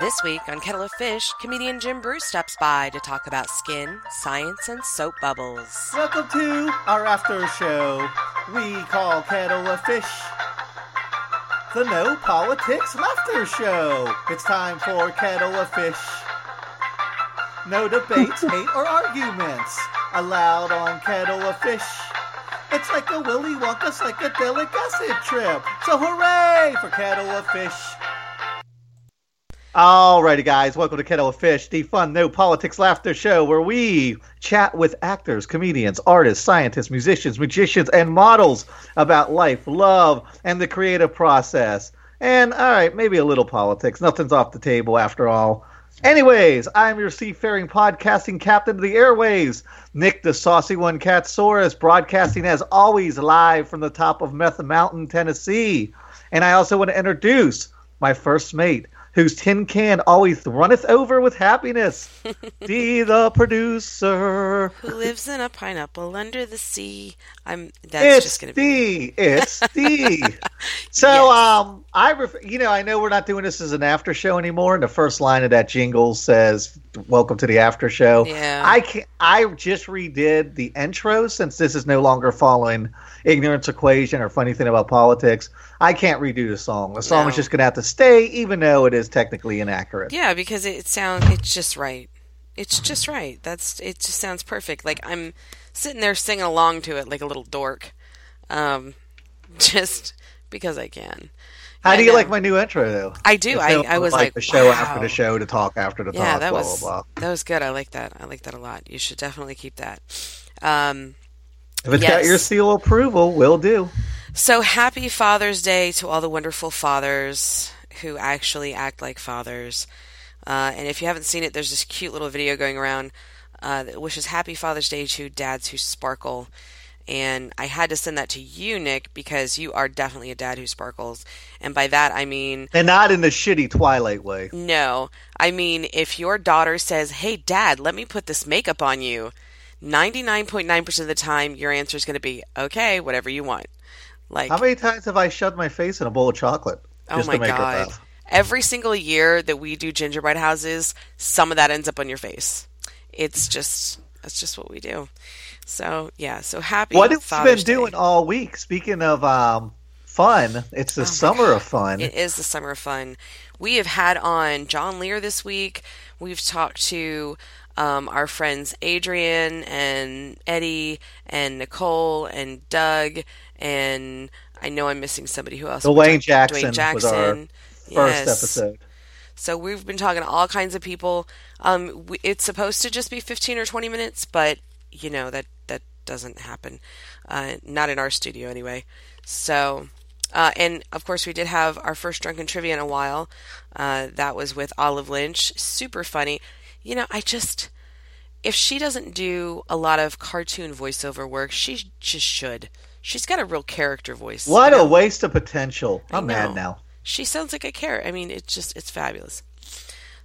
This week on Kettle of Fish, comedian Jim Bruce stops by to talk about skin, science, and soap bubbles. Welcome to our after show. We call Kettle of Fish the No Politics Laughter Show. It's time for Kettle of Fish. No debates, hate, or arguments allowed on Kettle of Fish. It's like a Willy Wonka psychedelic acid trip. So hooray for Kettle of Fish. Alrighty, guys, welcome to Kettle of Fish, the fun, no politics, laughter show where we chat with actors, comedians, artists, scientists, musicians, magicians, and models about life, love, and the creative process. And, alright, maybe a little politics. Nothing's off the table after all. Anyways, I'm your seafaring podcasting captain of the airways, Nick the Saucy One Catsaurus, broadcasting as always live from the top of Meth Mountain, Tennessee. And I also want to introduce my first mate, whose tin can always runneth over with happiness. D the producer. Who lives in a pineapple under the sea? I'm. That's it's just gonna be. D. It's D. so, Yes. um, I, ref- you know, I know we're not doing this as an after show anymore. And the first line of that jingle says, "Welcome to the after show." Yeah. I can I just redid the intro since this is no longer following ignorance equation or funny thing about politics. I can't redo the song. The song No. is just going to have to stay, even though it is technically inaccurate. Yeah, because it sounds. It's just right. It's just right. That's. It just sounds perfect. Like I'm sitting there singing along to it like a little dork, um, just because I can. How do you like my new intro, though? I do. I- I was like, the show after the show to talk after the Yeah, talk. that blah, was blah, blah. that was good. I like that. I like that a lot. You should definitely keep that. Um, If it's got your seal approval, will do. So happy Father's Day to all the wonderful fathers who actually act like fathers. Uh, and if you haven't seen it, there's this cute little video going around uh, that wishes Happy Father's Day to dads who sparkle. And I had to send that to you, Nick, because you are definitely a dad who sparkles. And by that, I mean, And not in the shitty Twilight way. no. I mean, if your daughter says, Hey, dad, let me put this makeup on you, 99.9% of the time, your answer is going to be, Okay, whatever you want. Like, How many times have I shoved my face in a bowl of chocolate Oh my god. Every single year that we do gingerbread houses, some of that ends up on your face. It's just that's just what we do. So yeah, so happy What have you been Day. doing all week? Speaking of um, fun, it's the Oh summer of fun. It is the summer of fun. We have had on John Lear this week. We've talked to um, our friends Adrian and Eddie and Nicole and Doug and I know I'm missing somebody who else. Dwayne Jackson Dwayne was our Jackson. First Yes. episode. So we've been talking to all kinds of people. Um, we, it's supposed to just be 15 or 20 minutes, but you know that doesn't happen. Uh, not in our studio anyway. So, uh, and of course we did have our first drunken trivia in a while. Uh, that was with Olive Lynch. Super funny. You know, I just if she doesn't do a lot of cartoon voiceover work, she just should. She's got a real character voice. you What know? a waste of potential. I'm mad now. She sounds like a carrot. I mean, it's just it's fabulous.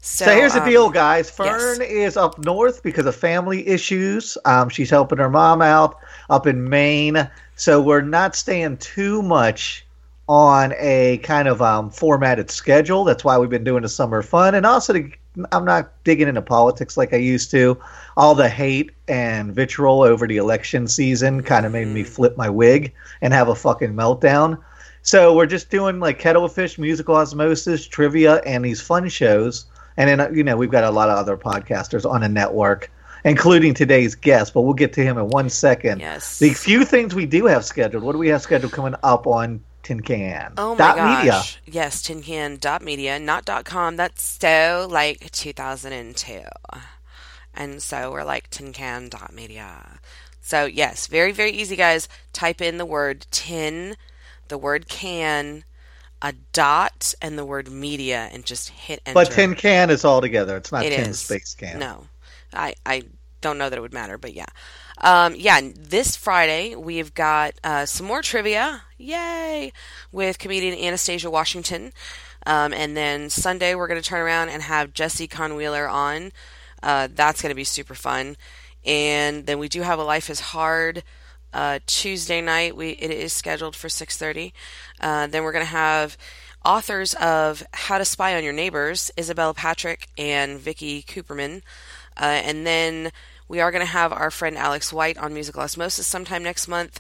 So, So, here's the um, deal, guys. Fern is up north because of family issues. Um, she's helping her mom out up in Maine. So we're not staying too much on a kind of um, formatted schedule. That's why we've been doing the summer fun. And also, to, I'm not digging into politics like I used to. All the hate and vitriol over the election season kind of made me flip my wig and have a fucking meltdown. So we're just doing like kettle of fish, musical osmosis, trivia, and these fun shows. And then uh, you know we've got a lot of other podcasters on a network, including today's guest. But we'll get to him in one second. Yes. The few things we do have scheduled. What do we have scheduled coming up on Tin Can? Oh my Dot gosh. Media. Yes, tincan.media, not dot .com. That's so like 2002. And so we're like Tin Can Media. So yes, very, very easy, guys. Type in the word tin, the word can, a dot, and the word media, and just hit enter. But Tin Can is all together. It's not It Tin is. Space Can. No, I I don't know that it would matter, but yeah, um, yeah. This Friday we've got uh, some more trivia, yay, with comedian Anastasia Washington, um, and then Sunday we're going to turn around and have Jesse Conwheeler on. Uh, that's going to be super fun, and then we do have a Life is Hard uh, Tuesday night. We it is scheduled for six thirty. Uh, then we're going to have authors of How to Spy on Your Neighbors, Isabella Patrick and Vicky Cooperman, uh, and then we are going to have our friend Alex White on musical osmosis sometime next month,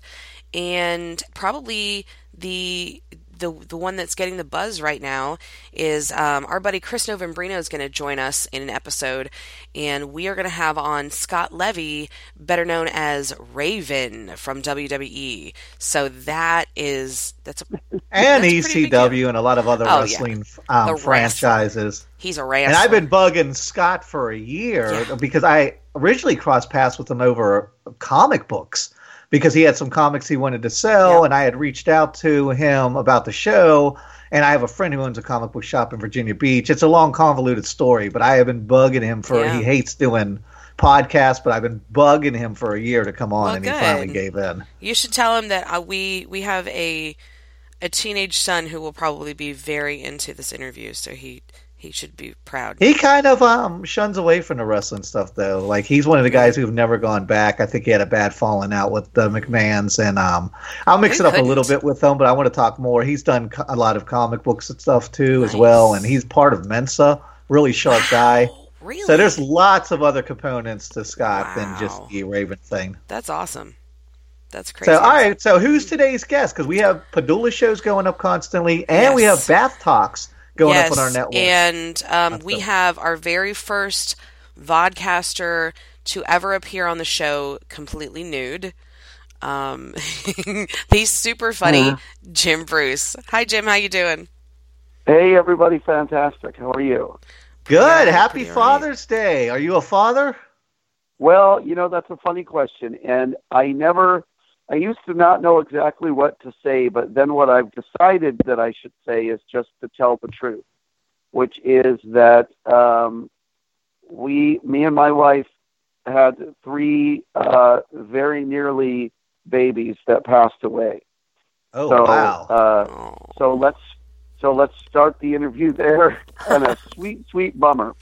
and probably the the the one that's getting the buzz right now is um, our buddy Chris Novembrino is going to join us in an episode, and we are going to have on Scott Levy, better known as Raven from WWE. So that is that's a and that's a pretty big ECW and a lot of other Oh, wrestling The um, wrestler. franchises. He's a wrestler. And I've been bugging Scott for a year Yeah. because I originally crossed paths with him over comic books because he had some comics he wanted to sell, Yeah. and I had reached out to him about the show. And I have a friend who owns a comic book shop in Virginia Beach. It's a long, convoluted story, but I have been bugging him for. Yeah. He hates doing podcasts, but I've been bugging him for a year to come on, Well, and he finally gave in. You should tell him that uh, we we have a a teenage son who will probably be very into this interview, so he he should be proud. He kind of um shuns away from the wrestling stuff though. Like he's one of the guys who've never gone back. I think he had a bad falling out with the McMahons, and um I'll mix Who it up a little bit with them, but I want to talk more. He's done a lot of comic books and stuff too as well, and he's part of Mensa. Really sharp guy. Oh, really? So there's lots of other components to Scott than just the Raven thing. That's awesome. That's crazy. So all right, so who's today's guest? Because we have Padula shows going up constantly, and we have Bath Talks going yes, up on our network. And um, we dope. have our very first vodcaster to ever appear on the show completely nude. Um, he's super funny, Uh-huh. Jim Bruce. Hi, Jim. How you doing? Hey, everybody, fantastic. How are you? Good. Yeah, Happy pretty all right. Father's Day. Are you a father? Well, you know, that's a funny question. And I never, I used to not know exactly what to say, but then what I've decided that I should say is just to tell the truth, which is that um, we, me and my wife, had three uh, very nearly babies that passed away. Oh so, wow. Uh, Oh, So let's so let's start the interview there. and a sweet, sweet bummer.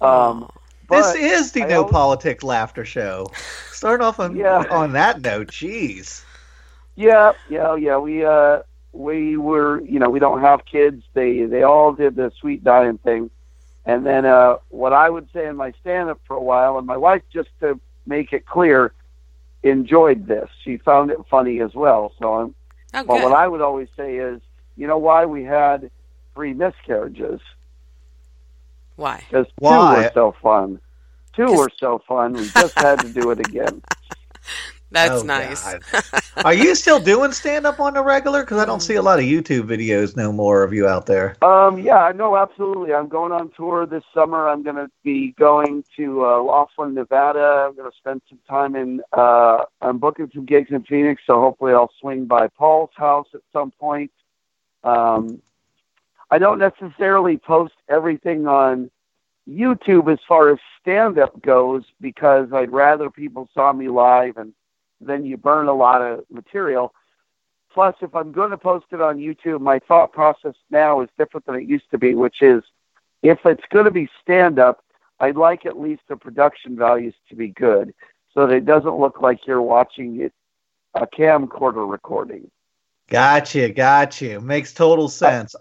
Um, This is the I No always- Politics Laughter Show. Start off on Yeah. on that note. Jeez. yeah, yeah, yeah. We uh, we were, you know, we don't have kids. They they all did the sweet dying thing, and then uh, what I would say in my stand up for a while, and my wife just to make it clear, enjoyed this. She found it funny as well. So I'm oh But what I would always say is, you know why we had three miscarriages? Why? Because two Why? were so fun. Two were so fun. We just had to do it again. That's Oh, nice. Are you still doing stand up on the regular? Because I don't see a lot of YouTube videos no more of you out there. Um, yeah, no, absolutely. I'm going on tour this summer. I'm going to be going to uh, Laughlin, Nevada. I'm going to spend some time in. Uh, I'm booking some gigs in Phoenix, so hopefully I'll swing by Paul's house at some point. Um, I don't necessarily post everything on YouTube as far as stand up goes because I'd rather people saw me live and then you burn a lot of material. Plus, if I'm going to post it on YouTube, my thought process now is different than it used to be, which is if it's going to be stand up, I'd like at least the production values to be good so that it doesn't look like you're watching it a camcorder recording. Gotcha, gotcha. Makes total sense. I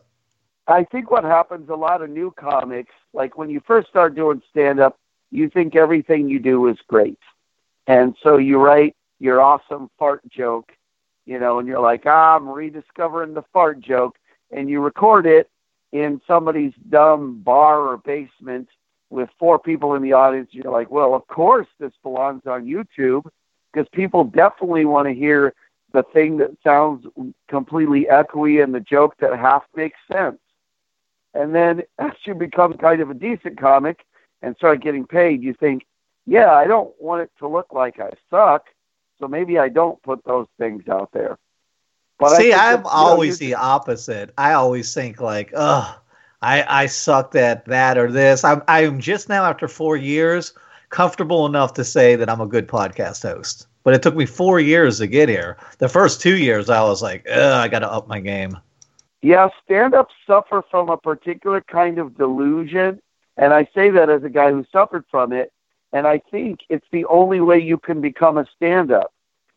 think what happens a lot of new comics, like when you first start doing stand up, you think everything you do is great. And so you write your awesome fart joke, you know, and you're like, ah, I'm rediscovering the fart joke. And you record it in somebody's dumb bar or basement with four people in the audience. You're like, well, of course this belongs on YouTube because people definitely want to hear the thing that sounds completely echoey and the joke that half makes sense. And then as you become kind of a decent comic and start getting paid, you think, yeah, I don't want it to look like I suck, so maybe I don't put those things out there. But I See, I'm know, always the opposite. I always think like, ugh, I I sucked at that or this. I'm I'm just now after four years comfortable enough to say that I'm a good podcast host. But it took me four years to get here. The first two years, I was like, ugh, I got to up my game. Yeah, stand ups suffer from a particular kind of delusion. And I say that as a guy who suffered from it. And I think it's the only way you can become a stand up.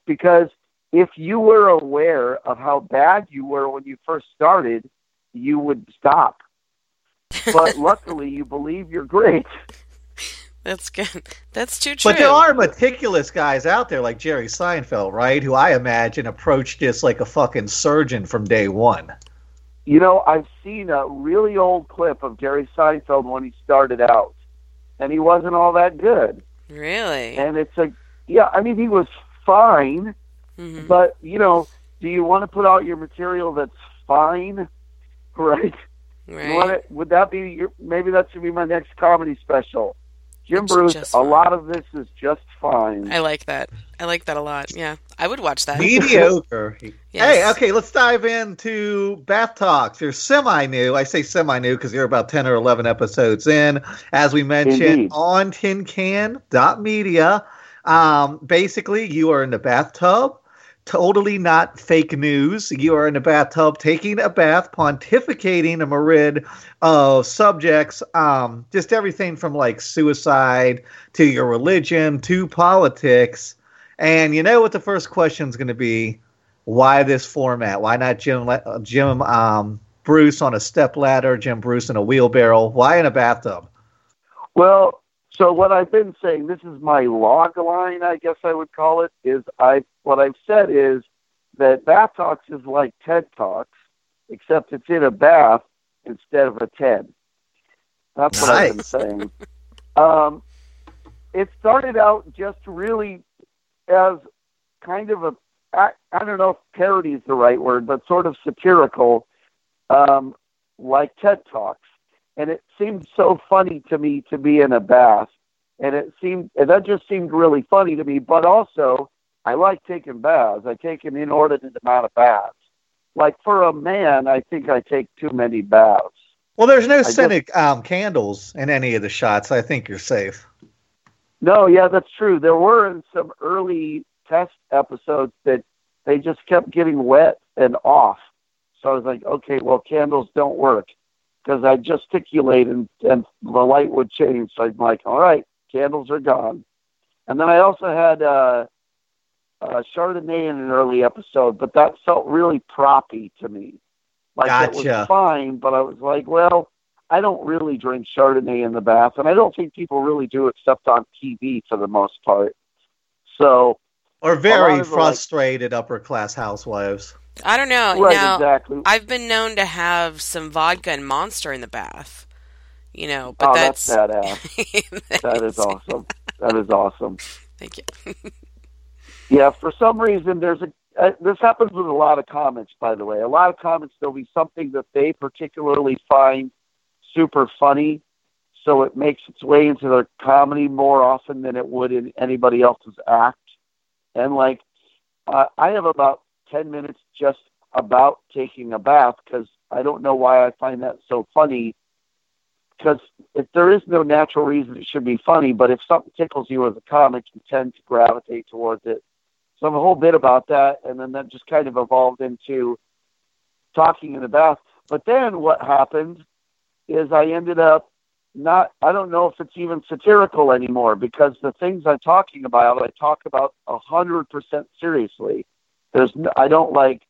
Because if you were aware of how bad you were when you first started, you would stop. But luckily, you believe you're great. That's good. That's too true. But there are meticulous guys out there like Jerry Seinfeld, right? Who I imagine approached this like a fucking surgeon from day one. You know, I've seen a really old clip of Jerry Seinfeld when he started out, and he wasn't all that good. Really? And it's a, yeah, I mean, he was fine, Mhm. but, you know, do you want to put out your material that's fine? Right? Right. it, would that be your, maybe that should be my next comedy special? Jim It's Bruce, just a fine. lot of this is just fine. I like that. I like that a lot. Yeah, I would watch that. Mediocre. Hey, okay, let's dive into Bath Talks. You're semi new. I say semi new because you're about 10 or 11 episodes in. As we mentioned, Indeed. on tincan.media. Um, basically, you are in the bathtub. Totally not fake news. You are in a bathtub taking a bath, pontificating a myriad of subjects, um, just everything from like suicide to your religion to politics. And you know what the first question is going to be? Why this format? Why not Jim uh, Jim um, Bruce on a step ladder, Jim Bruce in a wheelbarrow? Why in a bathtub? Well, so what I've been saying, this is my log line, I guess I would call it, is I what I've said is that Bath Talks is like TED Talks, except it's in a bath instead of a TED. That's what I've been saying. Um, it started out just really as kind of a I, I don't know if parody is the right word, but sort of satirical, um, like TED Talks and it seemed so funny to me to be in a bath. And it seemed and that just seemed really funny to me. But also i like taking baths. I take an inordinate amount of baths. Like for a man i think i take too many baths. Well, there's no scented um, candles in any of the shots. I think you're safe. no yeah that's true. There were in some early test episodes that they just kept getting wet and off. So i was like okay well candles don't work because i gesticulate and, and the light would change so i'm like all right candles are gone and then i also had uh uh, Chardonnay in an early episode, but that felt really proppy to me. Like it was fine, but I was like, well, I don't really drink Chardonnay in the bath, and I don't think people really do except on TV for the most part. So, Or very the, like- frustrated upper class housewives. I don't know. right, now, exactly. I've been known to have some vodka and Monster in the bath. You know, but oh, that's, that's badass. That is awesome. That is awesome. Thank you. Yeah, for some reason, there's a. Uh, this happens with a lot of comics, by the way. A lot of comics, there'll be something that they particularly find super funny, so it makes its way into their comedy more often than it would in anybody else's act. And like, uh, I have about ten minutes just about taking a bath because I don't know why I find that so funny. Because if there is no natural reason it should be funny, but if something tickles you as a comic, you tend to gravitate towards it. So I have a whole bit about that, and then that just kind of evolved into talking in the bath. But then what happened is I ended up not, I don't know if it's even satirical anymore because the things I'm talking about, I talk about a hundred percent seriously. There's, I don't like,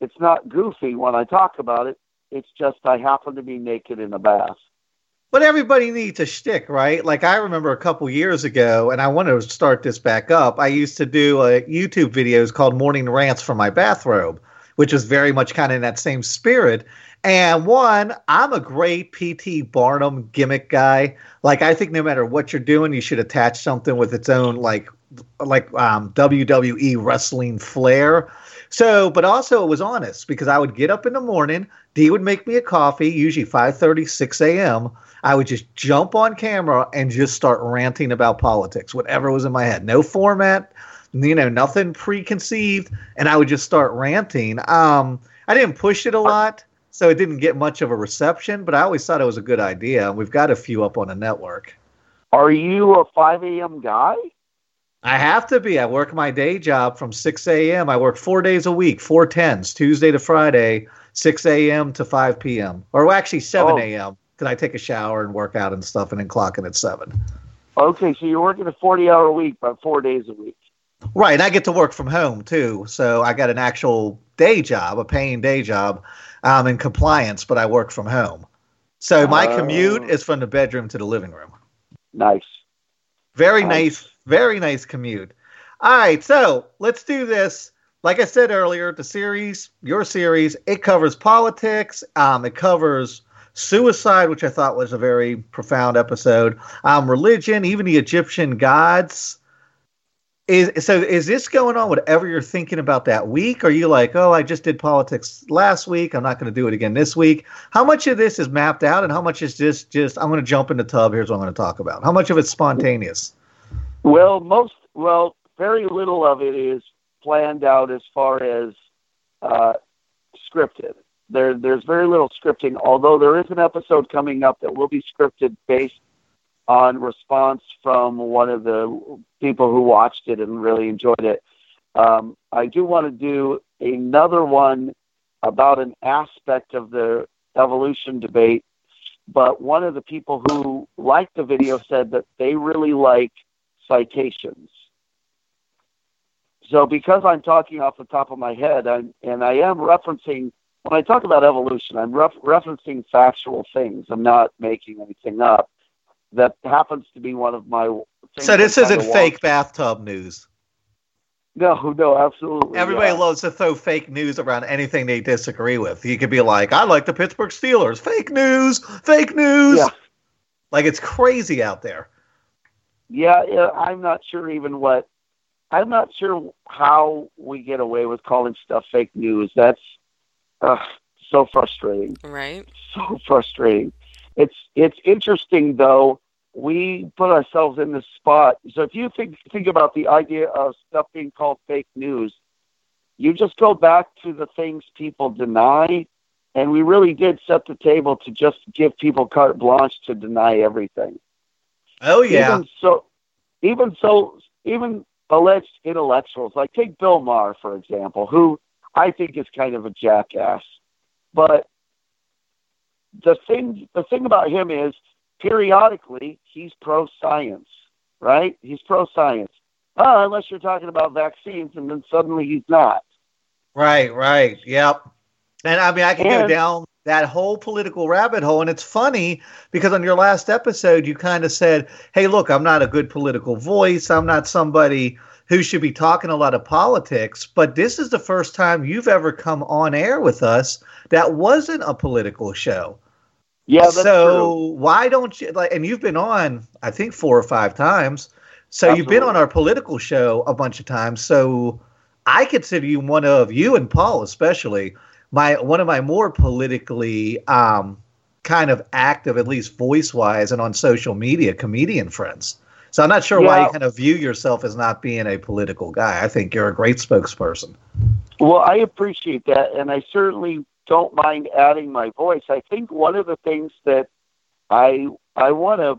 it's not goofy when I talk about it. It's just I happen to be naked in a bath. But everybody needs a shtick, right? Like I remember a couple years ago, and I want to start this back up. I used to do uh, YouTube videos called Morning Rants from my bathrobe, which is very much kind of in that same spirit. And one, I'm a great PT Barnum gimmick guy. Like I think no matter what you're doing, you should attach something with its own like like um, WWE wrestling flair. So, but also it was honest because I would get up in the morning. D would make me a coffee, usually 5:30, 6 a.m. I would just jump on camera and just start ranting about politics, whatever was in my head. No format, you know, nothing preconceived, and I would just start ranting. Um, I didn't push it a lot, so it didn't get much of a reception, but I always thought it was a good idea. and We've got a few up on the network. Are you a 5 a.m. guy? I have to be. I work my day job from 6 a.m. I work four days a week, four tens, Tuesday to Friday, 6 a.m. to 5 p.m. Or actually 7 Oh. a.m. Because I take a shower and work out and stuff and then clock in at 7. Okay, so you're working a 40 hour week, but four days a week. Right, and I get to work from home too. So I got an actual day job, a paying day job, um, in compliance, but I work from home. So my Oh. commute is from the bedroom to the living room. Nice. Very Nice. nice, very nice commute. All right, so let's do this. Like I said earlier, the series, your series, it covers politics. Um, it covers suicide, which I thought was a very profound episode. Um, religion, even the Egyptian gods. Is so? Is this going on? Whatever you're thinking about that week? Are you like, oh, I just did politics last week. I'm not going to do it again this week. How much of this is mapped out, and how much is just just I'm going to jump in the tub? Here's what I'm going to talk about. How much of it's spontaneous? Well, most well, very little of it is planned out as far as uh, scripted. There, there's very little scripting. Although there is an episode coming up that will be scripted based on response from one of the people who watched it and really enjoyed it. Um, I do want to do another one about an aspect of the evolution debate, but one of the people who liked the video said that they really like citations. So, because I'm talking off the top of my head, I'm, and I am referencing, when I talk about evolution, I'm ref- referencing factual things. I'm not making anything up. That happens to be one of my. So this isn't fake want- bathtub news. No, no, absolutely. Everybody not. loves to throw fake news around anything they disagree with. You could be like, I like the Pittsburgh Steelers. Fake news, fake news. Yeah. Like it's crazy out there. Yeah, yeah, I'm not sure even what. I'm not sure how we get away with calling stuff fake news. That's uh, so frustrating. Right? So frustrating. It's it's interesting though. We put ourselves in this spot. So if you think think about the idea of stuff being called fake news, you just go back to the things people deny, and we really did set the table to just give people carte blanche to deny everything. Oh yeah. Even so, even so, even alleged intellectuals, like take Bill Maher, for example, who I think is kind of a jackass. But the thing, the thing about him is, periodically, he's pro science, right? He's pro science. Uh, unless you're talking about vaccines, and then suddenly he's not. Right, right. Yep. And I mean I could go down that whole political rabbit hole and it's funny because on your last episode you kind of said, "Hey, look, I'm not a good political voice. I'm not somebody who should be talking a lot of politics, but this is the first time you've ever come on air with us that wasn't a political show." Yeah, so true. why don't you like? And you've been on, I think, four or five times. So you've been on our political show a bunch of times. So I consider you one of you and Paul, especially my one of my more politically um, kind of active, at least voice wise, and on social media comedian friends. So I'm not sure why you kind of view yourself as not being a political guy. I think you're a great spokesperson. Well, I appreciate that, and I certainly don't mind adding my voice. I think one of the things that I I want to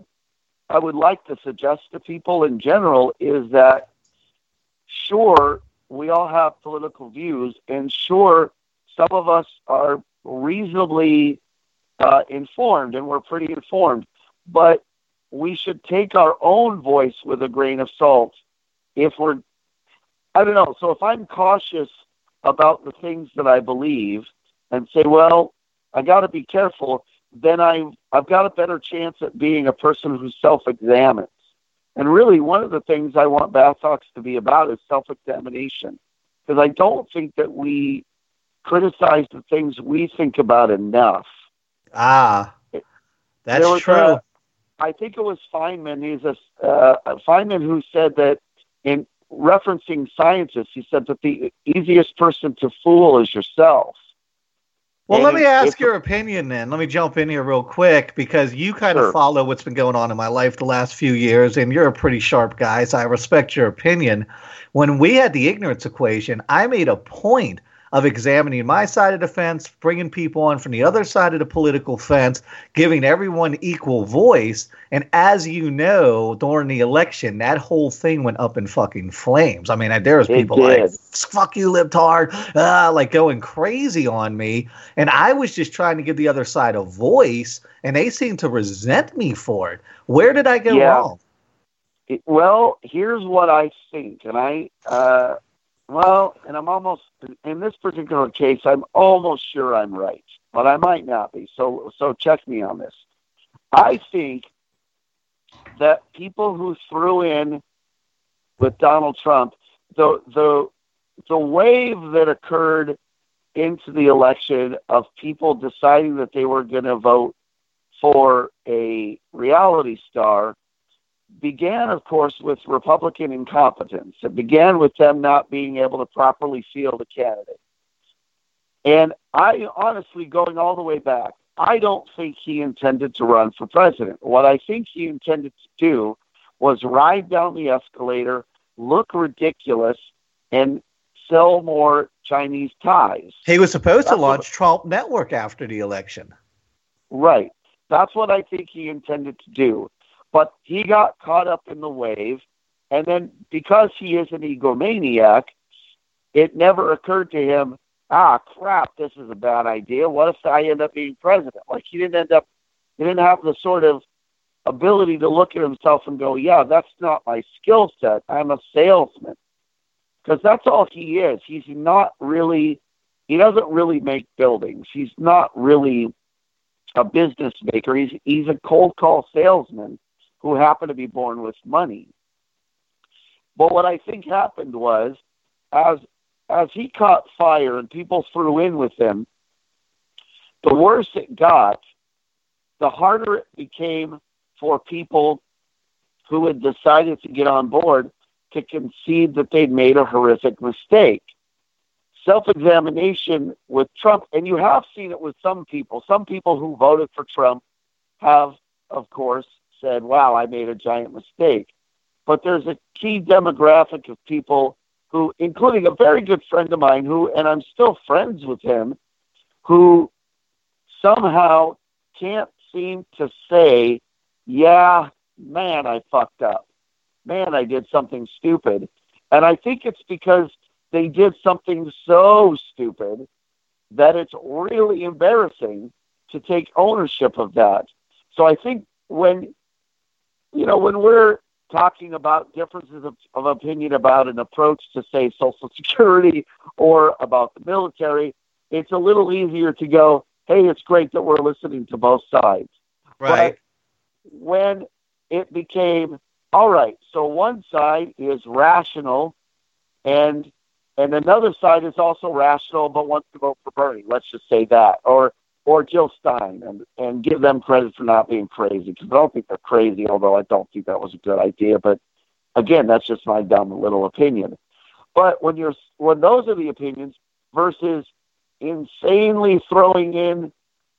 I would like to suggest to people in general is that sure we all have political views, and sure some of us are reasonably uh, informed, and we're pretty informed, but we should take our own voice with a grain of salt if we're I don't know. So if I'm cautious about the things that I believe and say, well, I got to be careful, then I I've got a better chance at being a person who self-examines. And really, one of the things I want Bath Talks to be about is self-examination, because I don't think that we criticize the things we think about enough. Ah, that's true. a- I think it was Feynman. He's a uh, Feynman who said that in referencing scientists, he said that the easiest person to fool is yourself. Well, And let me ask your opinion then. Let me jump in here real quick because you kind Sure. of follow what's been going on in my life the last few years, and you're a pretty sharp guy, so I respect your opinion. When we had the ignorance equation, I made a point of examining my side of the fence, bringing people on from the other side of the political fence, giving everyone equal voice. And as you know, during the election, that whole thing went up in fucking flames. I mean, there was people like, fuck you, libtard, ah, like going crazy on me. And I was just trying to give the other side a voice, and they seemed to resent me for it. Where did I go Yeah. wrong? Well, here's what I think, and I, uh, well, and I'm almost in this particular case, I'm almost sure I'm right, but I might not be. So, so check me on this. I think that people who threw in with Donald Trump, the the the wave that occurred into the election of people deciding that they were going to vote for a reality star began, of course, with Republican incompetence. It began with them not being able to properly field a candidate. And I honestly, going all the way back, I don't think he intended to run for president. What I think he intended to do was ride down the escalator, look ridiculous, and sell more Chinese ties. He was supposed That's to launch Trump Network after the election. Right. That's what I think he intended to do. But he got caught up in the wave, and then because he is an egomaniac, it never occurred to him, ah, crap, this is a bad idea. What if I end up being president? Like he didn't end up, he didn't have the sort of ability to look at himself and go, yeah, that's not my skill set. I'm a salesman. Because that's all he is. He's not really, he doesn't really make buildings. He's not really a business maker. He's, he's a cold call salesman who happened to be born with money. But what I think happened was, as as he caught fire and people threw in with him, the worse it got, the harder it became for people who had decided to get on board to concede that they'd made a horrific mistake. Self examination with Trump, and you have seen it with some people. Some people who voted for Trump have, of course, said, wow, I made a giant mistake. But there's a key demographic of people who, including a very good friend of mine who, and I'm still friends with him, who somehow can't seem to say, yeah, man, I fucked up. Man, I did something stupid. And I think it's because they did something so stupid that it's really embarrassing to take ownership of that. So I think when you know, when we're talking about differences of, of opinion about an approach to, say, Social Security or about the military, it's a little easier to go, hey, it's great that we're listening to both sides. Right. But when it became, all right, so one side is rational and and another side is also rational but wants to vote for Bernie. Let's just say that. Or or Jill Stein and, and give them credit for not being crazy because I don't think they're crazy, although I don't think that was a good idea. But again, that's just my dumb little opinion. But when you're when those are the opinions versus insanely throwing in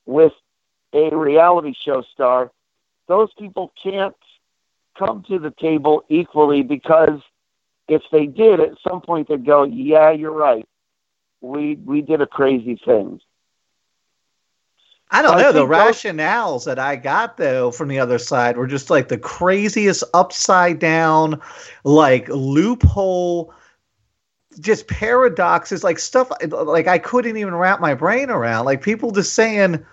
with a reality show star, those people can't come to the table equally because if they did, at some point they'd go, "Yeah, you're right. We we did a crazy thing." I don't know. The rationales that I got though from the other side were just like the craziest upside down, like loophole, just paradoxes, like stuff like I couldn't even wrap my brain around. Like people just saying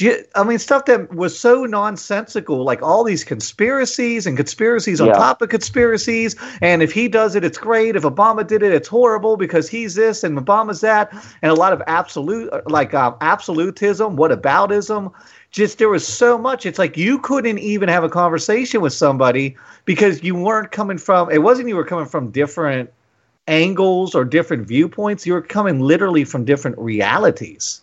I mean, stuff that was so nonsensical, like all these conspiracies and conspiracies on yeah. top of conspiracies. And if he does it, it's great. If Obama did it, it's horrible because he's this and Obama's that. And a lot of absolute, like uh, absolutism, whataboutism. Just there was so much. It's like you couldn't even have a conversation with somebody because you weren't coming from. It wasn't you were coming from different angles or different viewpoints. You were coming literally from different realities.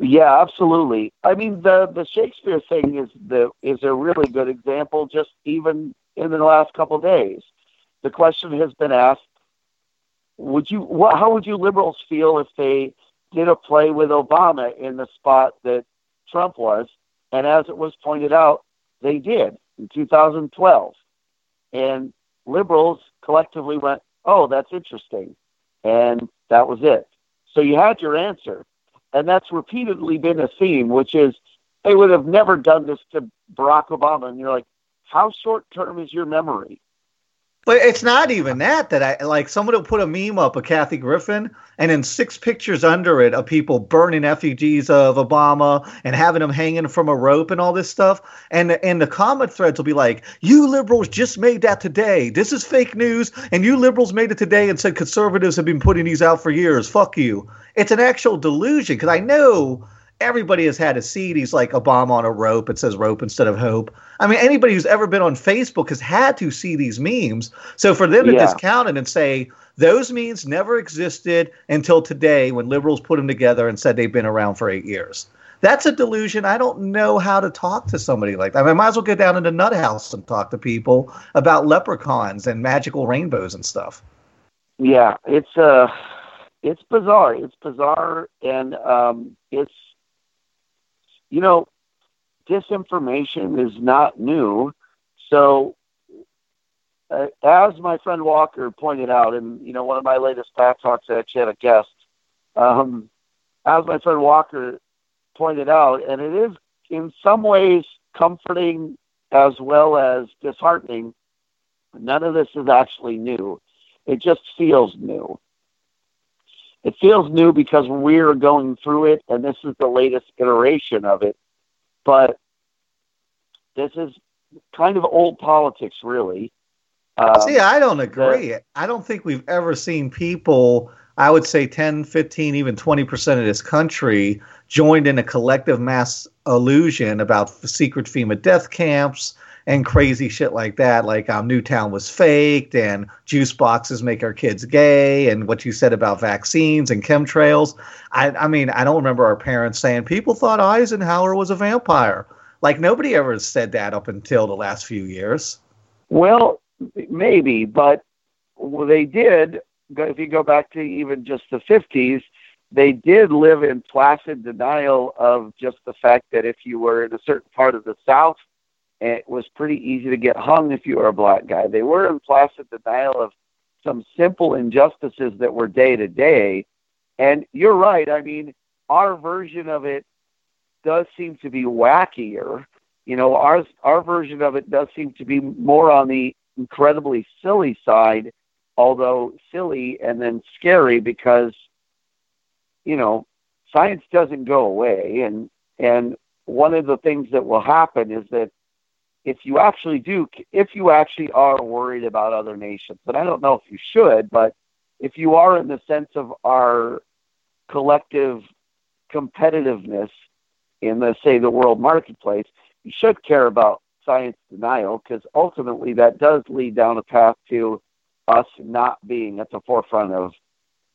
Yeah, absolutely. I mean, the the Shakespeare thing is the is a really good example. Just even in the last couple of days, the question has been asked: Would you? What, how would you liberals feel if they did a play with Obama in the spot that Trump was? And as it was pointed out, they did in 2012, and liberals collectively went, "Oh, that's interesting," and that was it. So you had your answer and that's repeatedly been a theme, which is they would have never done this to Barack Obama. And you're like, how short term is your memory? But it's not even that that I like someone will put a meme up of Kathy Griffin and then six pictures under it of people burning effigies of Obama and having them hanging from a rope and all this stuff. And and the comment threads will be like, "You liberals just made that today. This is fake news, and you liberals made it today and said conservatives have been putting these out for years. Fuck you." It's an actual delusion because I know everybody has had a seed. He's like a bomb on a rope. It says rope instead of hope. I mean, anybody who's ever been on Facebook has had to see these memes. So for them to Yeah. discount it and say those memes never existed until today when liberals put them together and said they've been around for eight years. That's a delusion. I don't know how to talk to somebody like that. I, mean, I might as well go down in the nut house and talk to people about leprechauns and magical rainbows and stuff. Yeah, it's uh it's bizarre. It's bizarre and um it's you know, disinformation is not new. So uh, as my friend Walker pointed out in you know one of my latest Bath Talks I actually had a guest um as my friend Walker pointed out and it is in some ways comforting as well as disheartening none of this is actually new it just feels new. It feels new because we're going through it, and this is the latest iteration of it. But this is kind of old politics, really. Um, See, I don't agree. I don't think we've ever seen people, I would say 10, 15, even 20% of this country joined in a collective mass illusion about secret FEMA death camps and crazy shit like that. Like um, Newtown was faked and juice boxes make our kids gay and what you said about vaccines and chemtrails. I, I mean, I don't remember our parents saying people thought Eisenhower was a vampire. Like nobody ever said that up until the last few years. Well, maybe, but they did. If you go back to even just the 50s, they did live in placid denial of just the fact that if you were in a certain part of the South, it was pretty easy to get hung if you were a black guy. They were in placid denial of some simple injustices that were day to day. And you're right. I mean, our version of it does seem to be wackier. You know, our our version of it does seem to be more on the incredibly silly side, although silly and then scary because you know science doesn't go away, and and one of the things that will happen is that if you actually do, if you actually are worried about other nations, and I don't know if you should, but if you are in the sense of our collective competitiveness in the say the world marketplace, you should care about science denial because ultimately that does lead down a path to us not being at the forefront of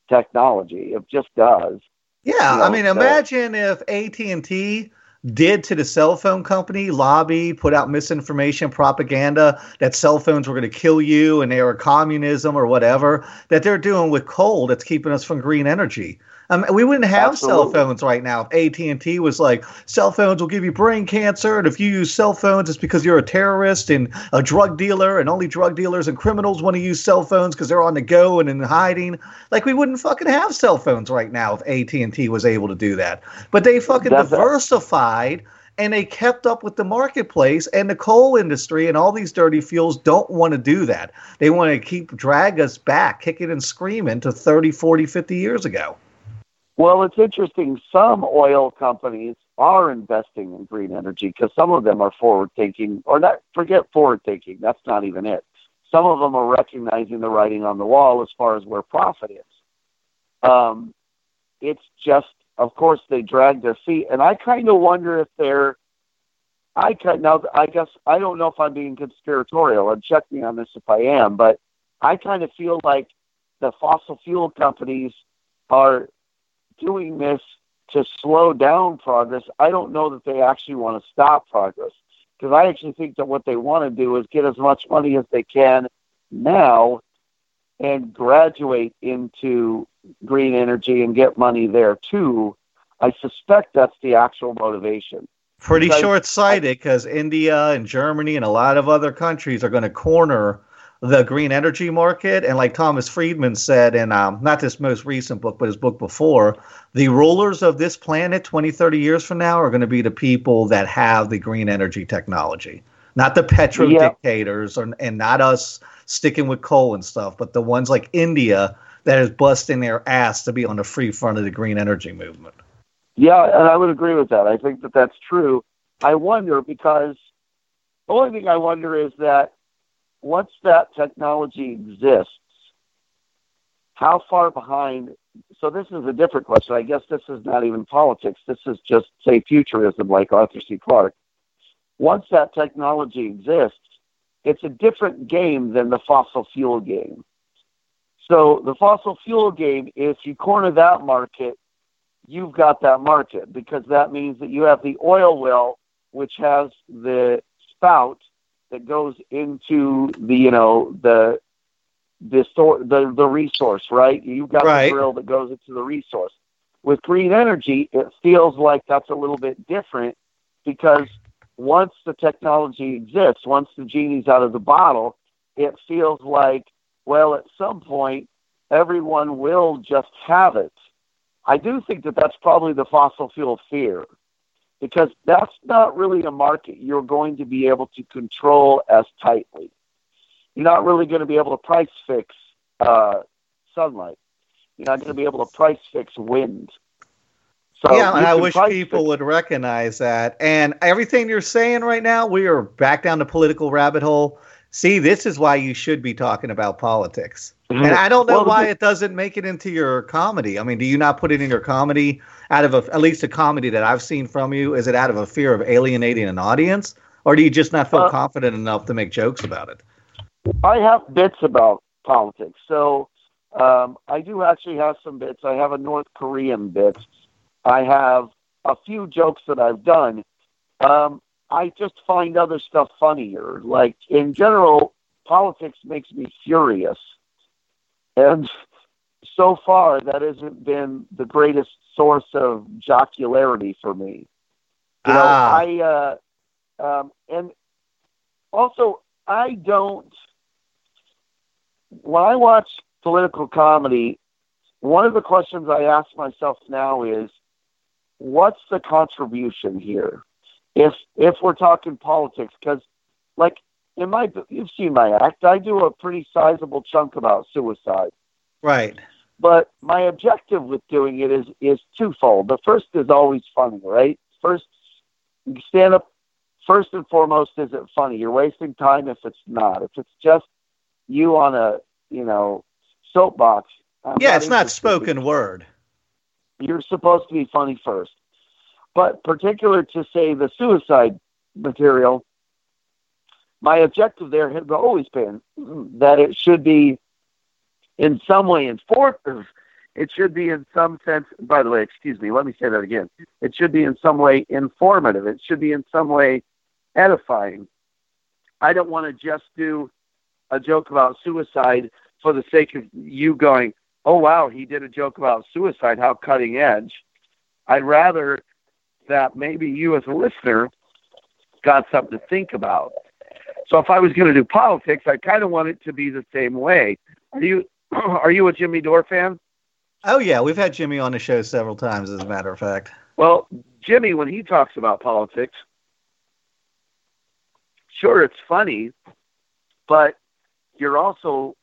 technology. It just does. Yeah, You know, I mean, so- imagine if AT and T did to the cell phone company lobby, put out misinformation, propaganda that cell phones were going to kill you and they were communism or whatever that they're doing with coal that's keeping us from green energy. Um, we wouldn't have cell phones right now if AT and T was like cell phones will give you brain cancer, and if you use cell phones, it's because you're a terrorist and a drug dealer, and only drug dealers and criminals want to use cell phones because they're on the go and in hiding. Like we wouldn't fucking have cell phones right now if AT and T was able to do that. But they fucking That's- diversified and they kept up with the marketplace and the coal industry and all these dirty fuels don't want to do that. They want to keep drag us back, kicking and screaming to 30, 40, 50 years ago. Well, it's interesting. Some oil companies are investing in green energy because some of them are forward thinking, or not, forget forward thinking. That's not even it. Some of them are recognizing the writing on the wall as far as where profit is. Um, it's just, of course, they drag their feet. And I kind of wonder if they're, I kind now, I guess, I don't know if I'm being conspiratorial, and check me on this if I am, but I kind of feel like the fossil fuel companies are doing this to slow down progress. I don't know that they actually want to stop progress because I actually think that what they want to do is get as much money as they can now and graduate into green energy and get money there too. I suspect that's the actual motivation. Pretty short sighted because India and Germany and a lot of other countries are going to corner the green energy market. And like Thomas Friedman said in um, not this most recent book, but his book before, the rulers of this planet 20, 30 years from now are going to be the people that have the green energy technology. not the petro dictators, or, and not us sticking with coal and stuff, but the ones like India that is busting their ass to be on the free front of the green energy movement. Yeah, and I would agree with that. I think that that's true. I wonder because the only thing I wonder is that once that technology exists, how far behind? So this is a different question. I guess this is not even politics. This is just say futurism, like Arthur C. Clarke. Once that technology exists, it's a different game than the fossil fuel game. So the fossil fuel game, if you corner that market, you've got that market because that means that you have the oil well, which has the spout that goes into the you know the the store the the resource, right? You've got right. the drill that goes into the resource. With green energy, it feels like that's a little bit different because once the technology exists, once the genie's out of the bottle, it feels like, well, at some point, everyone will just have it. I do think that that's probably the fossil fuel fear because that's not really a market you're going to be able to control as tightly. You're not really going to be able to price fix uh, sunlight. You're not going to be able to price fix wind. So yeah, and I wish people fix. would recognize that. And everything you're saying right now, we are back down the political rabbit hole. See, this is why you should be talking about politics. Mm-hmm. And I don't know well, why it doesn't make it into your comedy. I mean, do you not put it in your comedy out of a, at least a comedy that I've seen from you? Is it out of a fear of alienating an audience, or do you just not feel uh, confident enough to make jokes about it? I have bits about politics, so um, I do actually have some bits. I have a North Korean bit. I have a few jokes that I've done. Um, I just find other stuff funnier. Like in general, politics makes me furious and so far, that hasn't been the greatest source of jocularity for me. You know, ah. I uh, um, and also I don't. When I watch political comedy, one of the questions I ask myself now is, what's the contribution here? If if we're talking politics, because like in my you've seen my act. I do a pretty sizable chunk about suicide. Right. But my objective with doing it is is twofold. The first is always funny, right? First, stand up. First and foremost, is it funny? You're wasting time if it's not. If it's just you on a you know soapbox. I'm yeah, not it's not spoken word. You're supposed to be funny first. But particular to say the suicide material, my objective there has always been that it should be in some way informative. It should be in some sense, by the way, excuse me, let me say that again. It should be in some way informative. It should be in some way edifying. I don't want to just do a joke about suicide for the sake of you going, oh, wow, he did a joke about suicide. How cutting edge. I'd rather that maybe you as a listener got something to think about. So if I was going to do politics, I kind of want it to be the same way. Are you are you a Jimmy Dore fan? Oh yeah, we've had Jimmy on the show several times, as a matter of fact. Well, Jimmy, when he talks about politics, sure it's funny, but you're also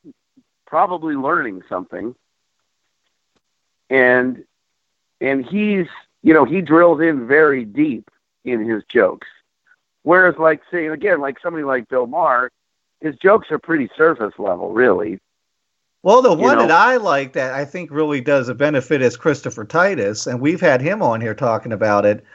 probably learning something. And and he's you know he drills in very deep in his jokes Whereas, like, say, again, like somebody like Bill Maher, his jokes are pretty surface level, really. Well, the one know? that I like that I think really does a benefit is Christopher Titus, and we've had him on here talking about it.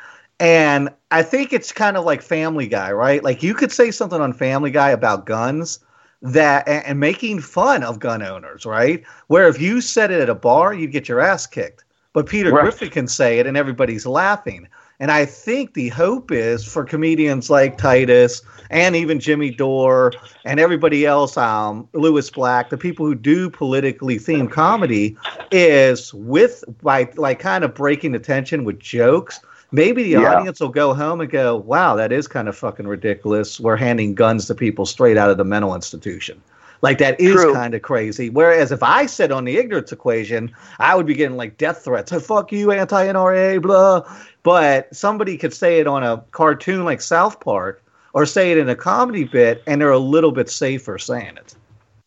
And I think it's kind of like Family Guy, right? Like you could say something on Family Guy about guns that and making fun of gun owners, right? Where if you said it at a bar, you'd get your ass kicked. But Peter right. Griffin can say it and everybody's laughing. And I think the hope is for comedians like Titus and even Jimmy Dore and everybody else, um, Lewis Black, the people who do politically themed comedy, is with by like kind of breaking the tension with jokes. Maybe the yeah. audience will go home and go, "Wow, that is kind of fucking ridiculous. We're handing guns to people straight out of the mental institution." Like that is kind of crazy. Whereas if I said on the ignorance equation, I would be getting like death threats. Oh, fuck you, anti NRA, blah. But somebody could say it on a cartoon like South Park, or say it in a comedy bit, and they're a little bit safer saying it.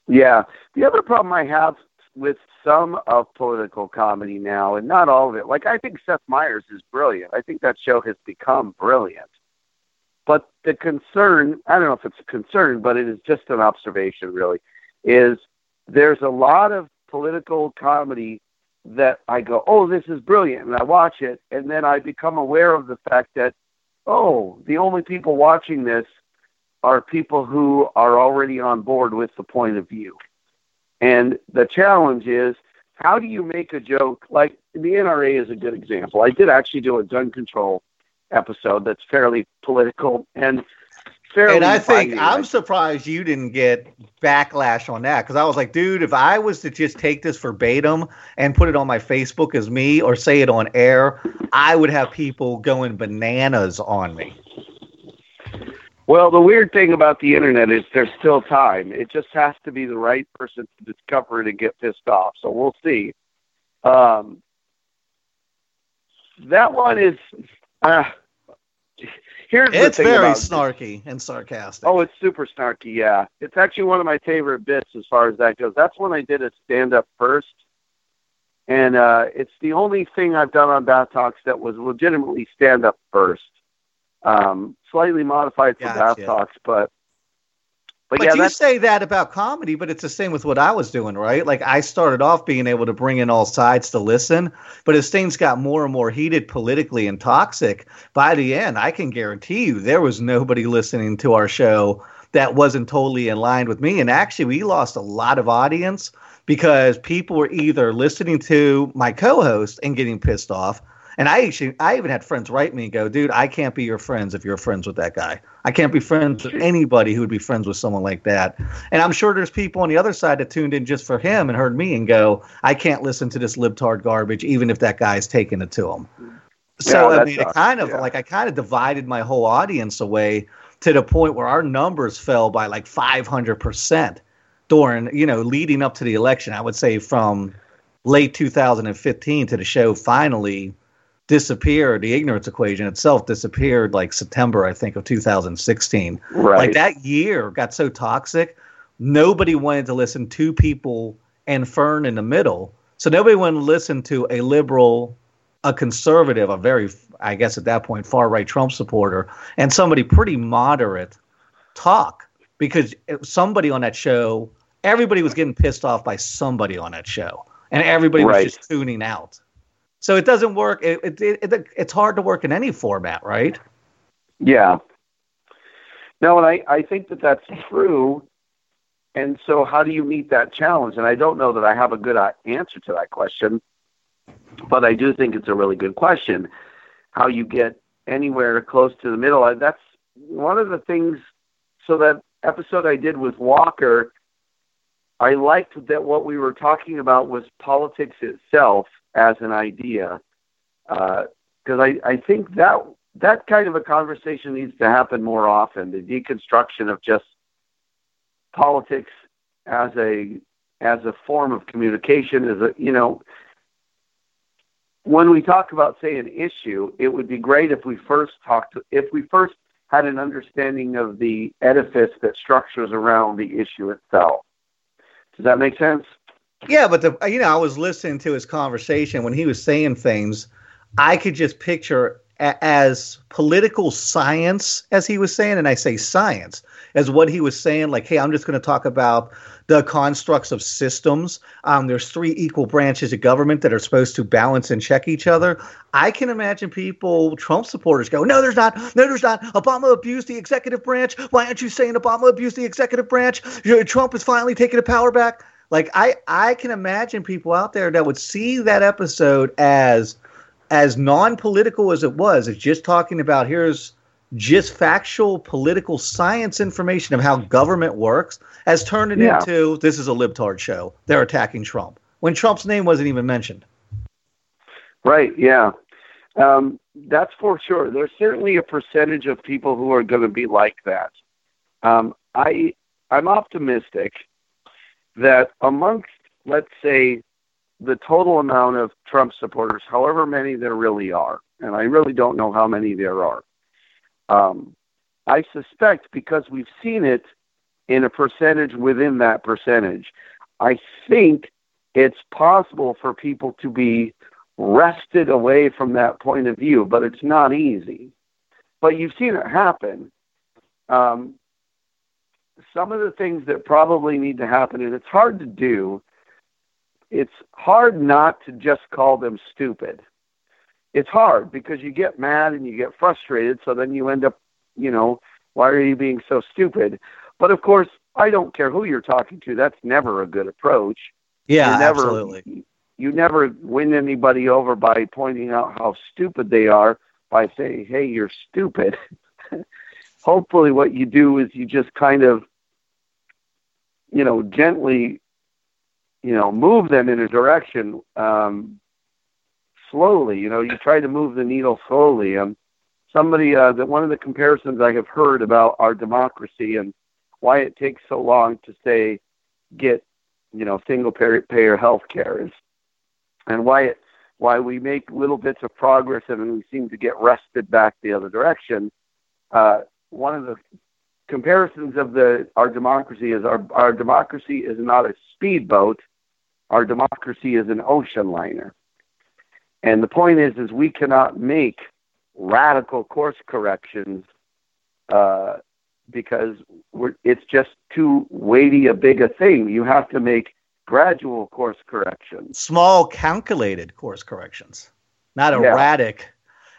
Yeah. The other problem I have with some of political comedy now, and not all of it, like I think Seth Meyers is brilliant. I think that show has become brilliant. But the concern, I don't know if it's a concern, but it is just an observation really, is there's a lot of political comedy that I go, oh, this is brilliant, and I watch it, and then I become aware of the fact that, oh, the only people watching this are people who are already on board with the point of view. And the challenge is, how do you make a joke? Like the NRA is a good example. I did actually do a gun control episode that's fairly political and fairly. And I think I'm surprised you didn't get backlash on that because I was like, dude, if I was to just take this verbatim and put it on my Facebook as me or say it on air, I would have people going bananas on me. Well, the weird thing about the internet is there's still time. It just has to be the right person to discover it and get pissed off. So we'll see. Um, that one is. Uh, here's it's very about snarky and sarcastic. Oh, it's super snarky. Yeah, it's actually one of my favorite bits as far as that goes. That's when I did a stand up first, and uh, it's the only thing I've done on Bath Talks that was legitimately stand up first. Um, slightly modified for gotcha. Bath Talks, but but, but yeah, you say that about comedy, but it's the same with what I was doing, right? Like I started off being able to bring in all sides to listen, but as things got more and more heated politically and toxic, by the end, I can guarantee you there was nobody listening to our show that wasn't totally in line with me. And actually, we lost a lot of audience because people were either listening to my co-host and getting pissed off, and I actually, I even had friends write me and go, dude, I can't be your friends if you're friends with that guy. I can't be friends with anybody who would be friends with someone like that. And I'm sure there's people on the other side that tuned in just for him and heard me and go, I can't listen to this libtard garbage, even if that guy's taking it to him. So yeah, I mean, it kind of yeah. like I kind of divided my whole audience away to the point where our numbers fell by like 500 percent during you know leading up to the election. I would say from late 2015 to the show finally disappeared. The ignorance equation itself disappeared like September, I think, of 2016. Right. Like that year got so toxic, nobody wanted to listen to people and Fern in the middle. So nobody wanted to listen to a liberal, a conservative, a very, I guess at that point, far right Trump supporter, and somebody pretty moderate talk because somebody on that show, everybody was getting pissed off by somebody on that show, and everybody right. was just tuning out. So it doesn't work. It, it, it, it's hard to work in any format, right? Yeah. No, and I, I think that that's true. And so, how do you meet that challenge? And I don't know that I have a good uh, answer to that question, but I do think it's a really good question. How you get anywhere close to the middle. That's one of the things. So, that episode I did with Walker, I liked that what we were talking about was politics itself as an idea because uh, I, I think that that kind of a conversation needs to happen more often the deconstruction of just politics as a as a form of communication is a you know when we talk about say an issue it would be great if we first talked if we first had an understanding of the edifice that structures around the issue itself. Does that make sense yeah, but the you know I was listening to his conversation when he was saying things. I could just picture a- as political science as he was saying, and I say science as what he was saying. Like, hey, I'm just going to talk about the constructs of systems. Um, there's three equal branches of government that are supposed to balance and check each other. I can imagine people, Trump supporters, go, no, there's not. No, there's not. Obama abused the executive branch. Why aren't you saying Obama abused the executive branch? Trump is finally taking the power back. Like I I can imagine people out there that would see that episode as as non-political as it was, it's just talking about here's just factual political science information of how government works, has turned it yeah. into this is a libtard show. They're attacking Trump when Trump's name wasn't even mentioned. Right. Yeah. Um, that's for sure. There's certainly a percentage of people who are going to be like that. Um, I I'm optimistic that amongst, let's say, the total amount of Trump supporters, however many there really are, and I really don't know how many there are, um, I suspect because we've seen it in a percentage within that percentage, I think it's possible for people to be wrested away from that point of view, but it's not easy. But you've seen it happen. Um, some of the things that probably need to happen, and it's hard to do, it's hard not to just call them stupid. It's hard because you get mad and you get frustrated, so then you end up, you know, why are you being so stupid? But of course, I don't care who you're talking to. That's never a good approach. Yeah, never, absolutely. You never win anybody over by pointing out how stupid they are by saying, "Hey, you're stupid." Hopefully, what you do is you just kind of, you know, gently, you know, move them in a direction um, slowly. You know, you try to move the needle slowly. Um, somebody uh, that one of the comparisons I have heard about our democracy and why it takes so long to say get you know single payer health care is and why it why we make little bits of progress and we seem to get wrested back the other direction. Uh, one of the comparisons of the our democracy is our our democracy is not a speedboat, our democracy is an ocean liner. And the point is, is we cannot make radical course corrections uh, because it's just too weighty a big a thing. You have to make gradual course corrections. Small, calculated course corrections, not erratic.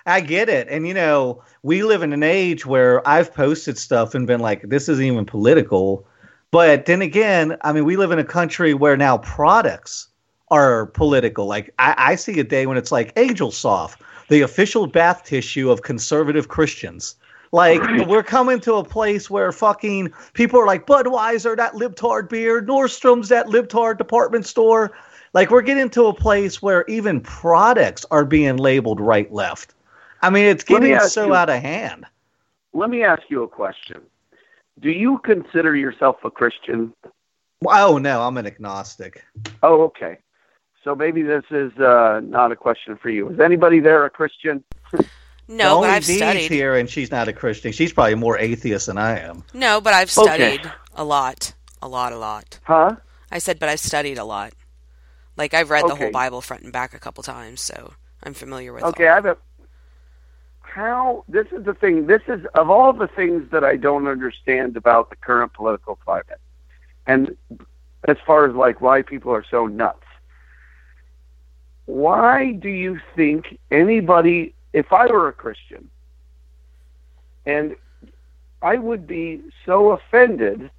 I get it. And, you know, we live in an age where I've posted stuff and been like, this isn't even political. But then again, I mean, we live in a country where now products are political. Like, I, I see a day when it's like Angel Soft, the official bath tissue of conservative Christians. Like we're coming to a place where fucking people are like Budweiser, that libtard beer, Nordstrom's, that libtard department store. Like we're getting to a place where even products are being labeled right left. I mean, it's getting so you, out of hand. Let me ask you a question. Do you consider yourself a Christian? Oh no, I'm an agnostic. Oh, okay. So maybe this is uh, not a question for you. Is anybody there a Christian? No, but I've studied here, and she's not a Christian. She's probably more atheist than I am. No, but I've studied okay. a lot, a lot, a lot. Huh? I said, but I've studied a lot. Like I've read okay. the whole Bible front and back a couple times, so I'm familiar with. It. Okay, I've. How this is the thing. This is of all the things that I don't understand about the current political climate, and as far as like why people are so nuts. Why do you think anybody if I were a Christian, and I would be so offended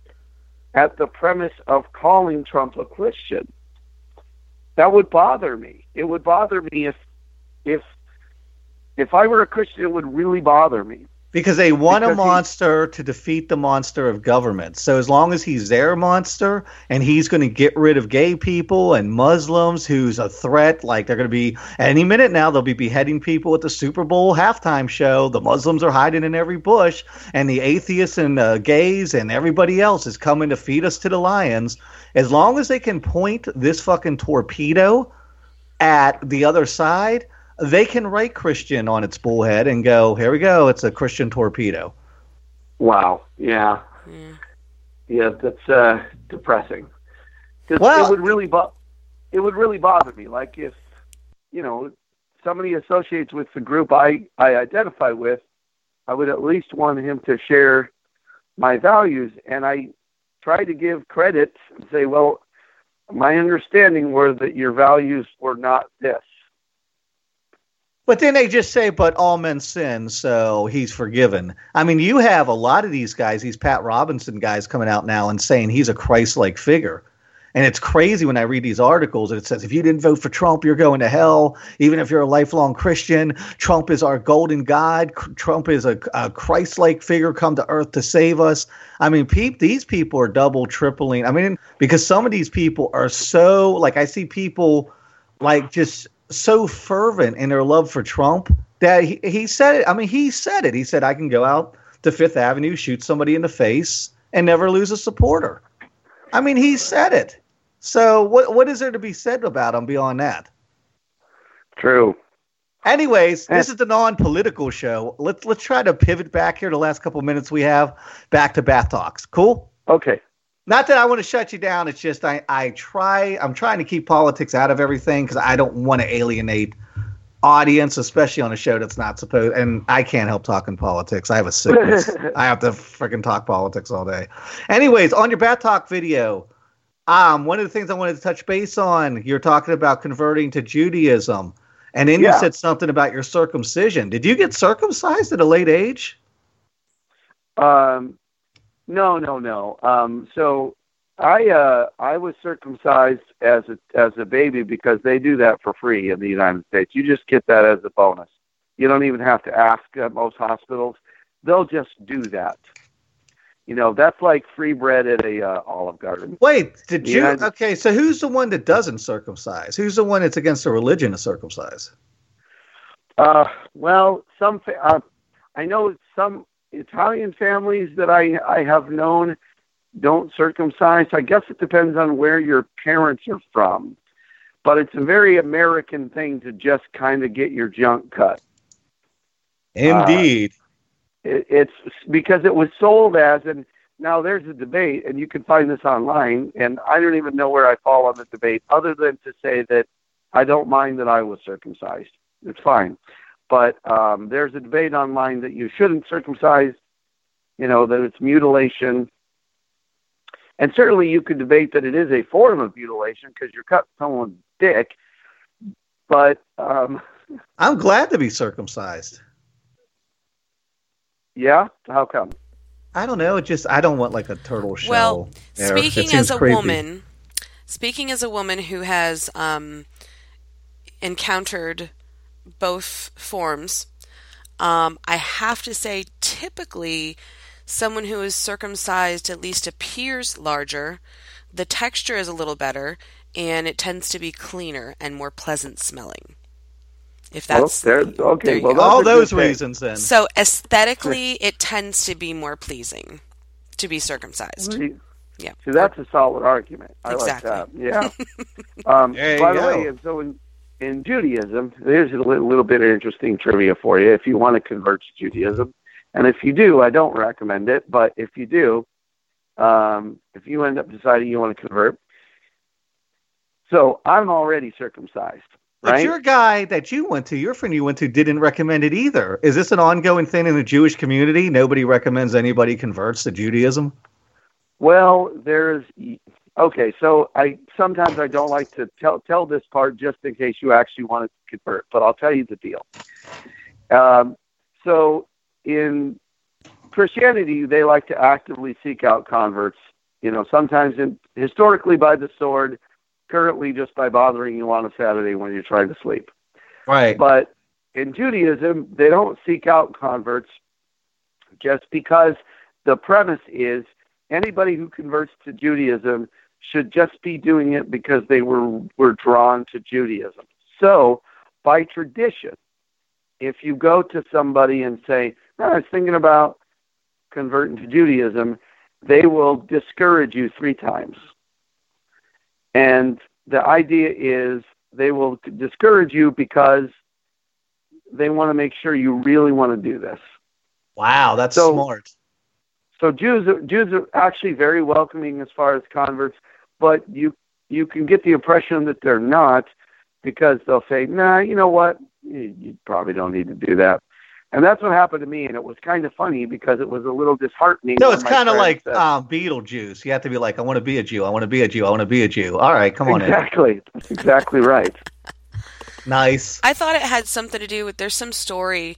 at the premise of calling Trump a Christian. That would bother me. It would bother me if if if I were a Christian, it would really bother me. Because they want because a monster he, to defeat the monster of government. So as long as he's their monster and he's going to get rid of gay people and Muslims who's a threat, like they're going to be any minute now, they'll be beheading people at the Super Bowl halftime show. The Muslims are hiding in every bush, and the atheists and uh, gays and everybody else is coming to feed us to the lions. As long as they can point this fucking torpedo at the other side, they can write Christian on its bullhead and go, here we go, it's a Christian torpedo. Wow. Yeah. Yeah, yeah that's uh, depressing. Because well, it would really bo- it would really bother me. Like if you know somebody associates with the group I I identify with, I would at least want him to share my values, and I try to give credit and say, well, my understanding were that your values were not this but then they just say, but all men sin, so he's forgiven. I mean, you have a lot of these guys, these Pat Robertson guys coming out now and saying he's a Christ like figure. And it's crazy when I read these articles and it says, if you didn't vote for Trump, you're going to hell. Even if you're a lifelong Christian, Trump is our golden God. Trump is a, a Christ like figure come to earth to save us. I mean, pe- these people are double, tripling. I mean, because some of these people are so, like, I see people like just so fervent in their love for Trump that he, he said it. I mean, he said it. He said, I can go out to Fifth Avenue, shoot somebody in the face, and never lose a supporter. I mean, he said it. So what what is there to be said about him beyond that? True. Anyways, this is the non-political show. Let's let's try to pivot back here the last couple minutes we have back to bath talks. Cool. Okay. Not that I want to shut you down. It's just I I try. I'm trying to keep politics out of everything because I don't want to alienate audience, especially on a show that's not supposed. And I can't help talking politics. I have a sickness. I have to freaking talk politics all day. Anyways, on your bath talk video, um, one of the things I wanted to touch base on, you're talking about converting to Judaism. And then Yeah. you said something about your circumcision. Did you get circumcised at a late age? Um, no, no, no. Um, so I uh, I was circumcised as a as a baby because they do that for free in the United States. You just get that as a bonus. You don't even have to ask at most hospitals. They'll just do that. You know, that's like free bread at a uh, Olive Garden. Wait, did you? Okay, so who's the one that doesn't circumcise? Who's the one that's against the religion to circumcise? Uh, well, some uh, I know some Italian families that I I have known don't circumcise. I guess it depends on where your parents are from, but it's a very American thing to just kind of get your junk cut. Uh, Indeed. It, it's because it was sold as and now there's a debate and you can find this online and I don't even know where I fall on the debate other than to say that I don't mind that I was circumcised. It's fine. But um there's a debate online that you shouldn't circumcise, you know, that it's mutilation. And certainly you could debate that it is a form of mutilation because you're cutting someone's dick. But um I'm glad to be circumcised. yeah, how come? I don't know. It just I don't want like a turtle shell. Well, there. Speaking as a creepy. woman, speaking as a woman who has um, encountered both forms, um, I have to say, typically, someone who is circumcised at least appears larger. The texture is a little better, and it tends to be cleaner and more pleasant smelling. If that's well, there, okay, there well, all a good those thing. reasons then. so aesthetically, it tends to be more pleasing to be circumcised. See, Yeah. see, that's a solid argument. I Exactly. like that. Yeah. um, by the go. way, and so in, Judaism, there's a little, little bit of interesting trivia for you if you want to convert to Judaism. And if you do, I don't recommend it, but if you do, um, if you end up deciding you want to convert, so I'm already circumcised, Right? But your guy that you went to, your friend you went to, didn't recommend it either. Is this an ongoing thing in the Jewish community? Nobody recommends anybody converts to Judaism. Well, there's okay. So I sometimes I don't like to tell tell this part just in case you actually want to convert, but I'll tell you the deal. Um, so in Christianity, they like to actively seek out converts. You know, sometimes in, historically by the sword, currently just by bothering you on a Saturday when you're trying to sleep. Right. But in Judaism, they don't seek out converts just because the premise is anybody who converts to Judaism should just be doing it because they were were drawn to Judaism. So, by tradition, if you go to somebody and say, "Oh, "I was thinking about converting to Judaism," they will discourage you three times. And the idea is they will discourage you because they want to make sure you really want to do this. Wow, that's So- smart. So Jews are, Jews are actually very welcoming as far as converts, but you you can get the impression that they're not because they'll say, "Nah, you know what? You, you probably don't need to do that." And that's what happened to me, and it was kind of funny because it was a little disheartening. No, it's kind of like said- um, Beetlejuice. You have to be like, I want to be a Jew. I want to be a Jew. I want to be a Jew. All right, come on exactly, that's exactly right. Nice. I thought it had something to do with there's some story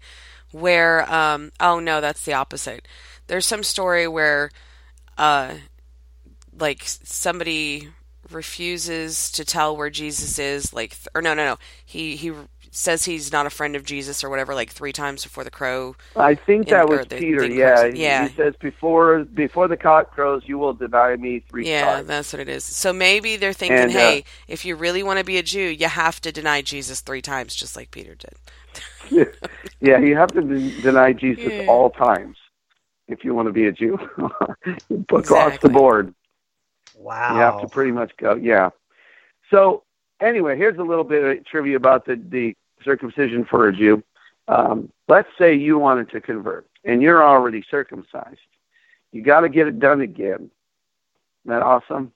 where um oh no, that's the opposite. There's some story where uh like somebody refuses to tell where Jesus is like or no no no. He he says he's not a friend of Jesus or whatever like 3 times before the crow. I think that or was the Peter. thing Yeah, crows. Yeah. He says before before the cock crows, you will deny me three Yeah, times. Yeah, that's what it is. So maybe they're thinking, And, uh, "Hey, if you really want to be a Jew, you have to deny Jesus 3 times just like Peter did." yeah, you have to de- deny Jesus Yeah. all times if you want to be a Jew. Across Exactly. the board, Wow. you have to pretty much go. Yeah. So anyway, here's a little bit of trivia about the the circumcision for a Jew. Um, let's say you wanted to convert and you're already circumcised. You got to get it done again. Isn't that awesome?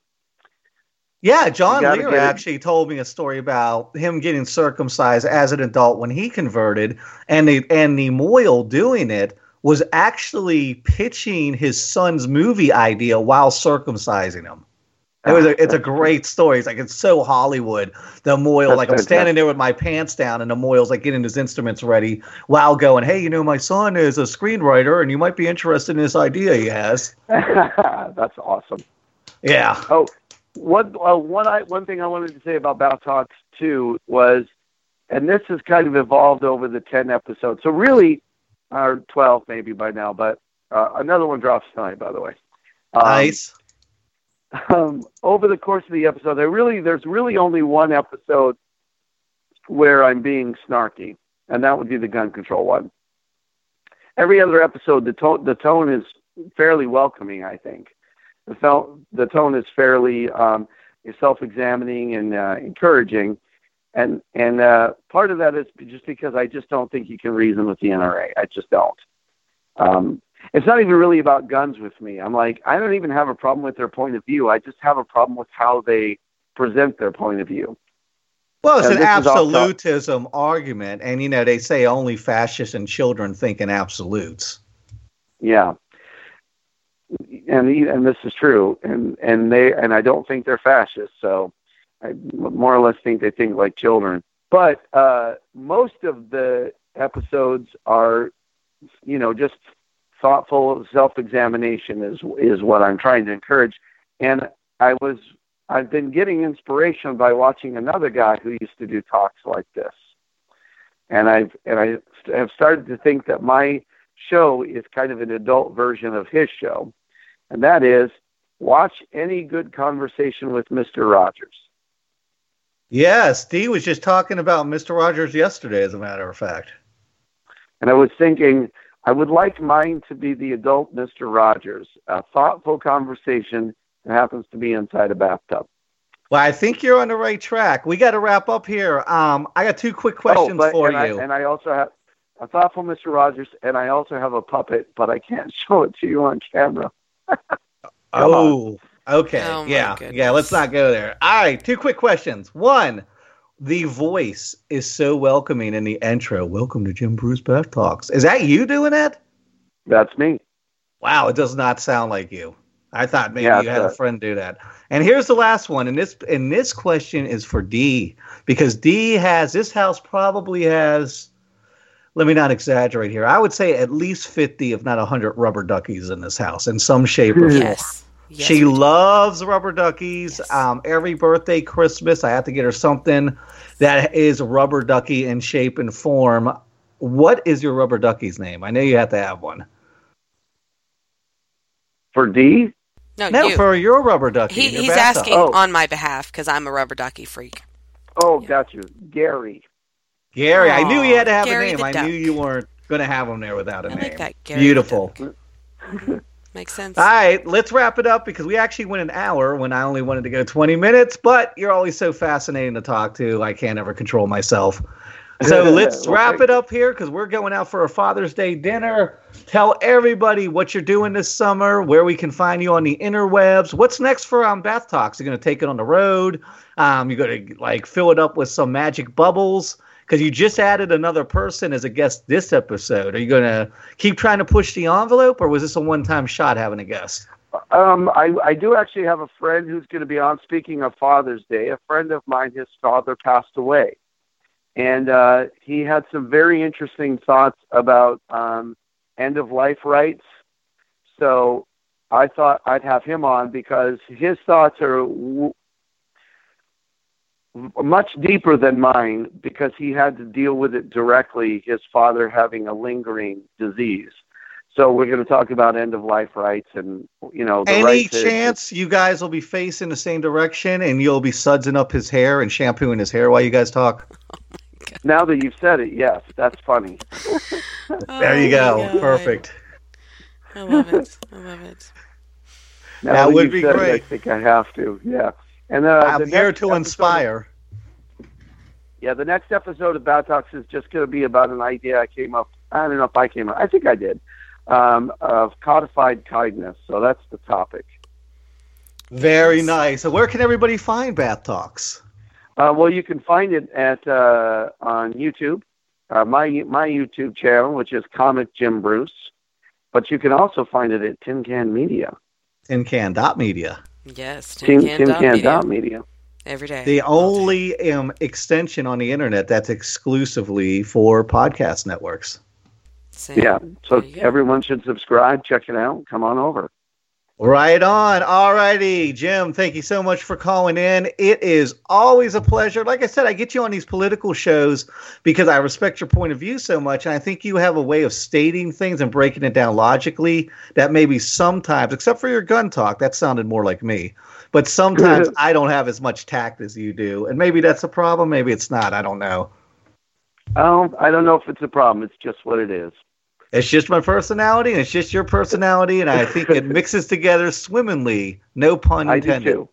Yeah, John Lear actually told me a story about him getting circumcised as an adult when he converted, and the and the mohel doing it was actually pitching his son's movie idea while circumcising him. It was a, it's a great story. It's like it's so Hollywood. The mohel, like I'm standing there with my pants down, and the mohel's like getting his instruments ready while going, "Hey, you know, my son is a screenwriter, and you might be interested in this idea he has." That's awesome. Yeah. Oh, one uh, one I, one thing I wanted to say about Talks too was, and this has kind of evolved over the ten episodes. So really, or twelve maybe by now, but uh, another one drops tonight, by the way. Um, nice um, over the course of the episode, there really there's really only one episode where I'm being snarky, and that would be the gun control one. Every other episode, the tone the tone is fairly welcoming. I think the fel- the tone is fairly um, self-examining and uh, encouraging, and and uh, part of that is just because I just don't think you can reason with the NRA. I just don't. Um, it's not even really about guns with me. I'm like, I don't even have a problem with their point of view. I just have a problem with how they present their point of view. Well, it's an absolutism argument, and you know they say only fascists and children think in absolutes. Yeah, and and this is true, and and they and I don't think they're fascists, so I more or less think they think like children. But uh, most of the episodes are, you know, just thoughtful self-examination is is what I'm trying to encourage. And I was I've been getting inspiration by watching another guy who used to do talks like this. And I've and I have started to think that my show is kind of an adult version of his show. And that is watch any good conversation with Mr. Rogers. Yes, Steve was just talking about Mr. Rogers yesterday, as a matter of fact. And I was thinking, I would like mine to be the adult Mr. Rogers, a thoughtful conversation that happens to be inside a bathtub. Well, I think you're on the right track. We got to wrap up here. Um, I got two quick oh, questions oh, but, for and you. I, and I also have a thoughtful Mr. Rogers, and I also have a puppet, but I can't show it to you on camera. oh, okay. Oh, yeah, goodness. yeah. Let's not go there. All right, two quick questions. One, the voice is so welcoming in the intro. Welcome to Jim Bruce Bath Talks. Is that you doing that? That's me. Wow, it does not sound like you. I thought maybe yeah, you had a friend do that. And here's the last one, and this and this question is for D because D has this house probably has. Let me not exaggerate here. I would say at least fifty, if not hundred, rubber duckies in this house in some shape or hmm. form. Yes. Yes, she loves rubber duckies. Yes. Um, every birthday, Christmas, I have to get her something that is rubber ducky in shape and form. What is your rubber ducky's name? I know you have to have one. For D? No, no you. for your rubber ducky. He, he's asking oh. on my behalf because I'm a rubber ducky freak. Oh, yeah. got you. Gary. Gary. I knew you had to have Gary a name. I knew you weren't going to have him there without a I name. Like that, Gary Beautiful. Makes sense. All right, let's wrap it up because we actually went an hour when I only wanted to go 20 minutes, but you're always so fascinating to talk to. I can't ever control myself. So let's wrap it up here because we're going out for a Father's Day dinner. Tell everybody what you're doing this summer, where we can find you on the interwebs. What's next for um, Bath Talks? You're going to take it on the road. Um, you're going to like fill it up with some magic bubbles because you just added another person as a guest this episode. Are you going to keep trying to push the envelope, or was this a one-time shot having a guest? Um, I, I do actually have a friend who's going to be on. Speaking of Father's Day, a friend of mine, his father passed away, and uh, he had some very interesting thoughts about um, end-of-life rights. So I thought I'd have him on because his thoughts are much deeper than mine because he had to deal with it directly, his father having a lingering disease. So we're going to talk about end of life rights and you know. Any right chance to, you guys will be facing the same direction and you'll be sudsing up his hair and shampooing his hair while you guys talk? Oh now that you've said it, yes, that's funny. there you oh go. Oh Perfect. I love it. I love it. Now that, that would be great. It, I think I have to. Yeah. And uh, I'm here to inspire. yeah, the next episode of Bath Talks is just going to be about an idea I came up. I don't know if I came up. I think I did. Um, of codified kindness. So that's the topic. Very nice. So where can everybody find Bath Talks? Uh, well, you can find it at uh, on YouTube, uh, my my YouTube channel, which is Comic Jim Bruce. But you can also find it at Tin Can Media. Tin Can dot Media. Yes, Tin, Tin Tin Can, Can Media. dot Media. Every day. The all day. only um, extension on the internet that's exclusively for podcast networks. Same. Yeah. So There you go. everyone should subscribe, check it out, come on over. Right on. All righty. Jim, thank you so much for calling in. It is always a pleasure. Like I said, I get you on these political shows because I respect your point of view so much. And I think you have a way of stating things and breaking it down logically that maybe sometimes, except for your gun talk, that sounded more like me. But sometimes I don't have as much tact as you do. And maybe that's a problem. Maybe it's not. I don't know. I don't, I don't know if it's a problem. It's just what it is. It's just my personality, and it's just your personality, and I think it mixes together swimmingly. No pun I intended. too.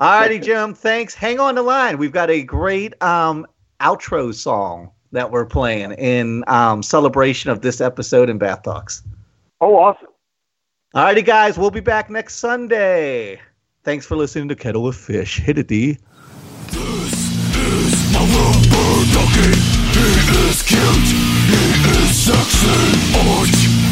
All righty, Jim. Thanks. Hang on the line. We've got a great um, outro song that we're playing in um, celebration of this episode in Bath Talks. Oh, awesome. All righty, guys. We'll be back next Sunday. Thanks for listening to Kettle of Fish. Hit it, D. My you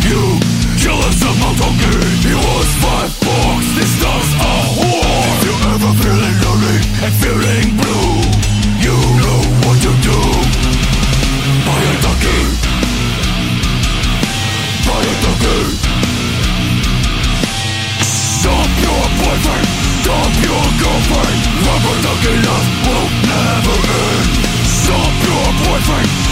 killed yourself on dokka you were my boss this dog's a whore you never really loved and feeling blue you know what to do by a dokka by a dokka stop your boyfriend stop your boyfriend.